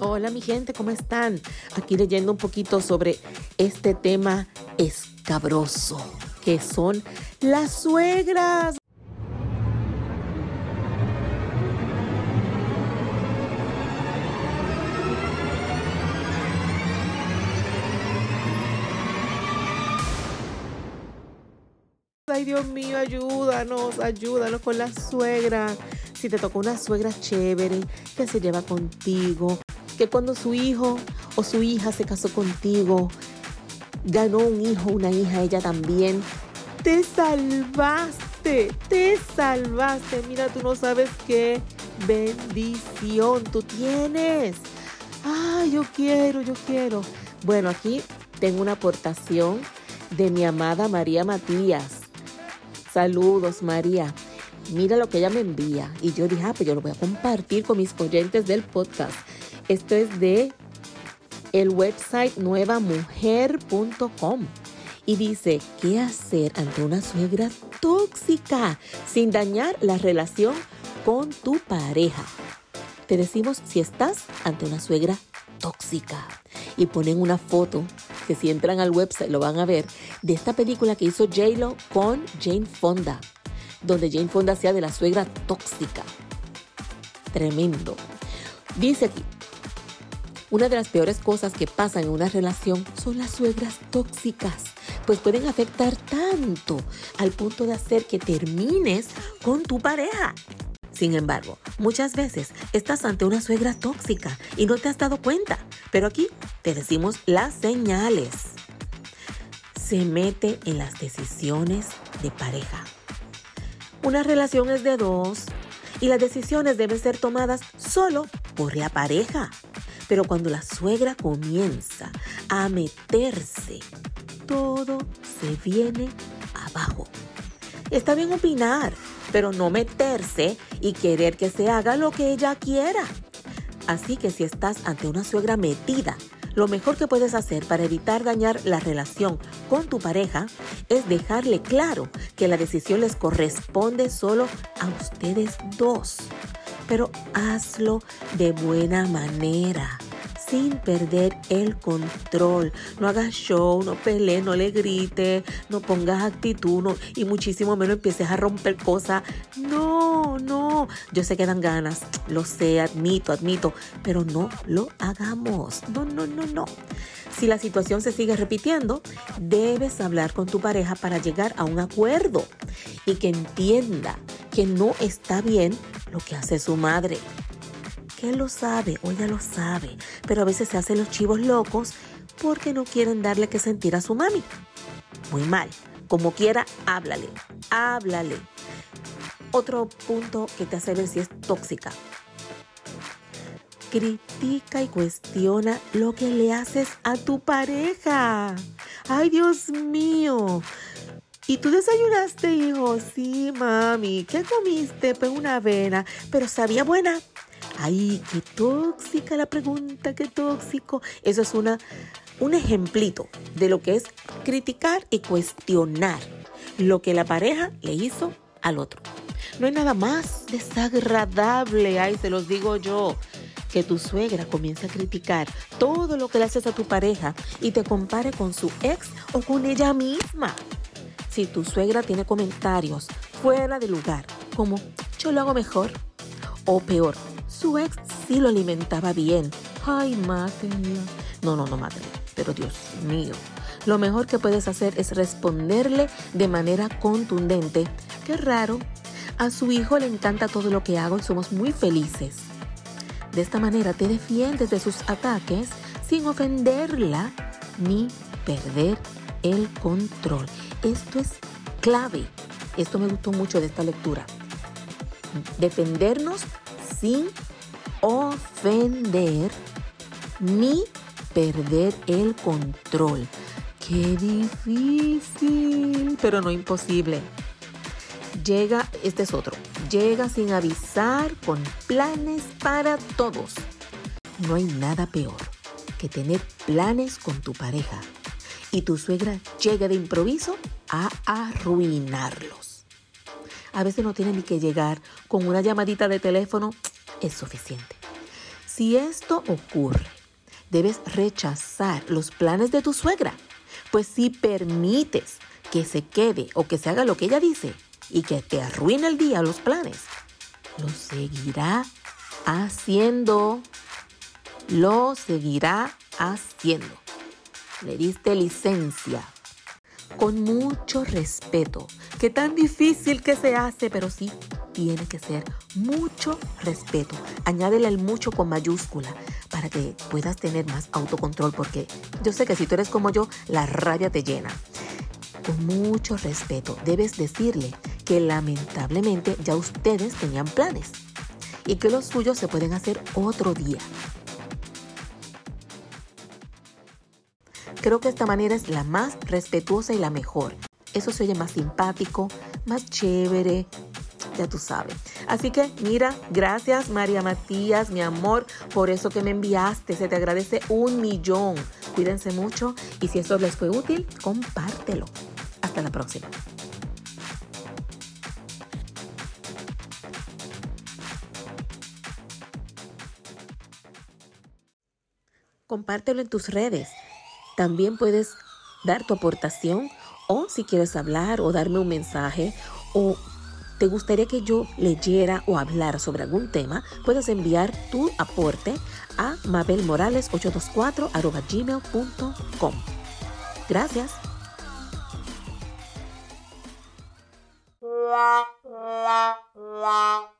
Hola mi gente, ¿cómo están? Aquí leyendo un poquito sobre este tema escabroso, que son las suegras. Ay, Dios mío, ayúdanos, ayúdanos con la suegra. Si te tocó una suegra chévere, que se lleva contigo, que cuando su hijo o su hija se casó contigo, ganó un hijo, una hija, ella también, te salvaste, te salvaste. Mira, tú no sabes qué bendición tú tienes. Ay, yo quiero, yo quiero. Bueno, aquí tengo una aportación de mi amada María Matías. Saludos, María. Mira lo que ella me envía. Y yo dije, ah, pues yo lo voy a compartir con mis oyentes del podcast. Esto es de el website nuevamujer.com. Y dice, ¿qué hacer ante una suegra tóxica sin dañar la relación con tu pareja? Te decimos si estás ante una suegra tóxica. Y ponen una foto, que si entran al website lo van a ver, de esta película que hizo J-Lo con Jane Fonda, donde Jane Fonda hacía de la suegra tóxica. Tremendo. Dice aquí, una de las peores cosas que pasan en una relación son las suegras tóxicas, pues pueden afectar tanto al punto de hacer que termines con tu pareja. Sin embargo, muchas veces estás ante una suegra tóxica y no te has dado cuenta, pero aquí te decimos las señales. Se mete en las decisiones de pareja. Una relación es de dos y las decisiones deben ser tomadas solo por la pareja. Pero cuando la suegra comienza a meterse, todo se viene abajo. Está bien opinar, pero no meterse y querer que se haga lo que ella quiera. Así que si estás ante una suegra metida, lo mejor que puedes hacer para evitar dañar la relación con tu pareja es dejarle claro que la decisión les corresponde solo a ustedes dos pero hazlo de buena manera sin perder el control. No hagas show, no pelees, no le grites, no pongas actitud no, y muchísimo menos empieces a romper cosas. No, no. Yo sé que dan ganas, lo sé, admito, admito, pero no lo hagamos. No, no, no, no. Si la situación se sigue repitiendo, debes hablar con tu pareja para llegar a un acuerdo y que entienda que no está bien lo que hace su madre. Que lo sabe o ella lo sabe, pero a veces se hacen los chivos locos porque no quieren darle que sentir a su mami. Muy mal. Como quiera, háblale, háblale. Otro punto que te hace ver si es tóxica. Critica y cuestiona lo que le haces a tu pareja. Ay, Dios mío. ¿Y tú desayunaste, hijo? Sí, mami. ¿Qué comiste? Pues una avena. Pero sabía buena. Ay, qué tóxica la pregunta, qué tóxico. Eso es una, un ejemplito de lo que es criticar y cuestionar lo que la pareja le hizo al otro. No hay nada más desagradable, ay, se los digo yo, que tu suegra comience a criticar todo lo que le haces a tu pareja y te compare con su ex o con ella misma si tu suegra tiene comentarios fuera de lugar, como yo lo hago mejor, o peor, su ex sí lo alimentaba bien. Ay, mátenla. No, no, no mátenla. Pero Dios mío, lo mejor que puedes hacer es responderle de manera contundente. Qué raro. A su hijo le encanta todo lo que hago y somos muy felices. De esta manera te defiendes de sus ataques sin ofenderla ni perder el control. Esto es clave. Esto me gustó mucho de esta lectura. Defendernos sin ofender ni perder el control. Qué difícil, pero no imposible. Llega, este es otro, llega sin avisar con planes para todos. No hay nada peor que tener planes con tu pareja y tu suegra llega de improviso a arruinarlos. A veces no tiene ni que llegar con una llamadita de teléfono, es suficiente. Si esto ocurre, debes rechazar los planes de tu suegra, pues si permites que se quede o que se haga lo que ella dice y que te arruine el día los planes, lo seguirá haciendo. Lo seguirá haciendo. Le diste licencia con mucho respeto. Qué tan difícil que se hace, pero sí tiene que ser mucho respeto. Añádele el mucho con mayúscula para que puedas tener más autocontrol, porque yo sé que si tú eres como yo, la rabia te llena. Con mucho respeto debes decirle que lamentablemente ya ustedes tenían planes y que los suyos se pueden hacer otro día. Creo que esta manera es la más respetuosa y la mejor. Eso se oye más simpático, más chévere, ya tú sabes. Así que mira, gracias María Matías, mi amor, por eso que me enviaste. Se te agradece un millón. Cuídense mucho y si eso les fue útil, compártelo. Hasta la próxima. Compártelo en tus redes. También puedes dar tu aportación o si quieres hablar o darme un mensaje o te gustaría que yo leyera o hablara sobre algún tema, puedes enviar tu aporte a mabelmorales824 Gracias.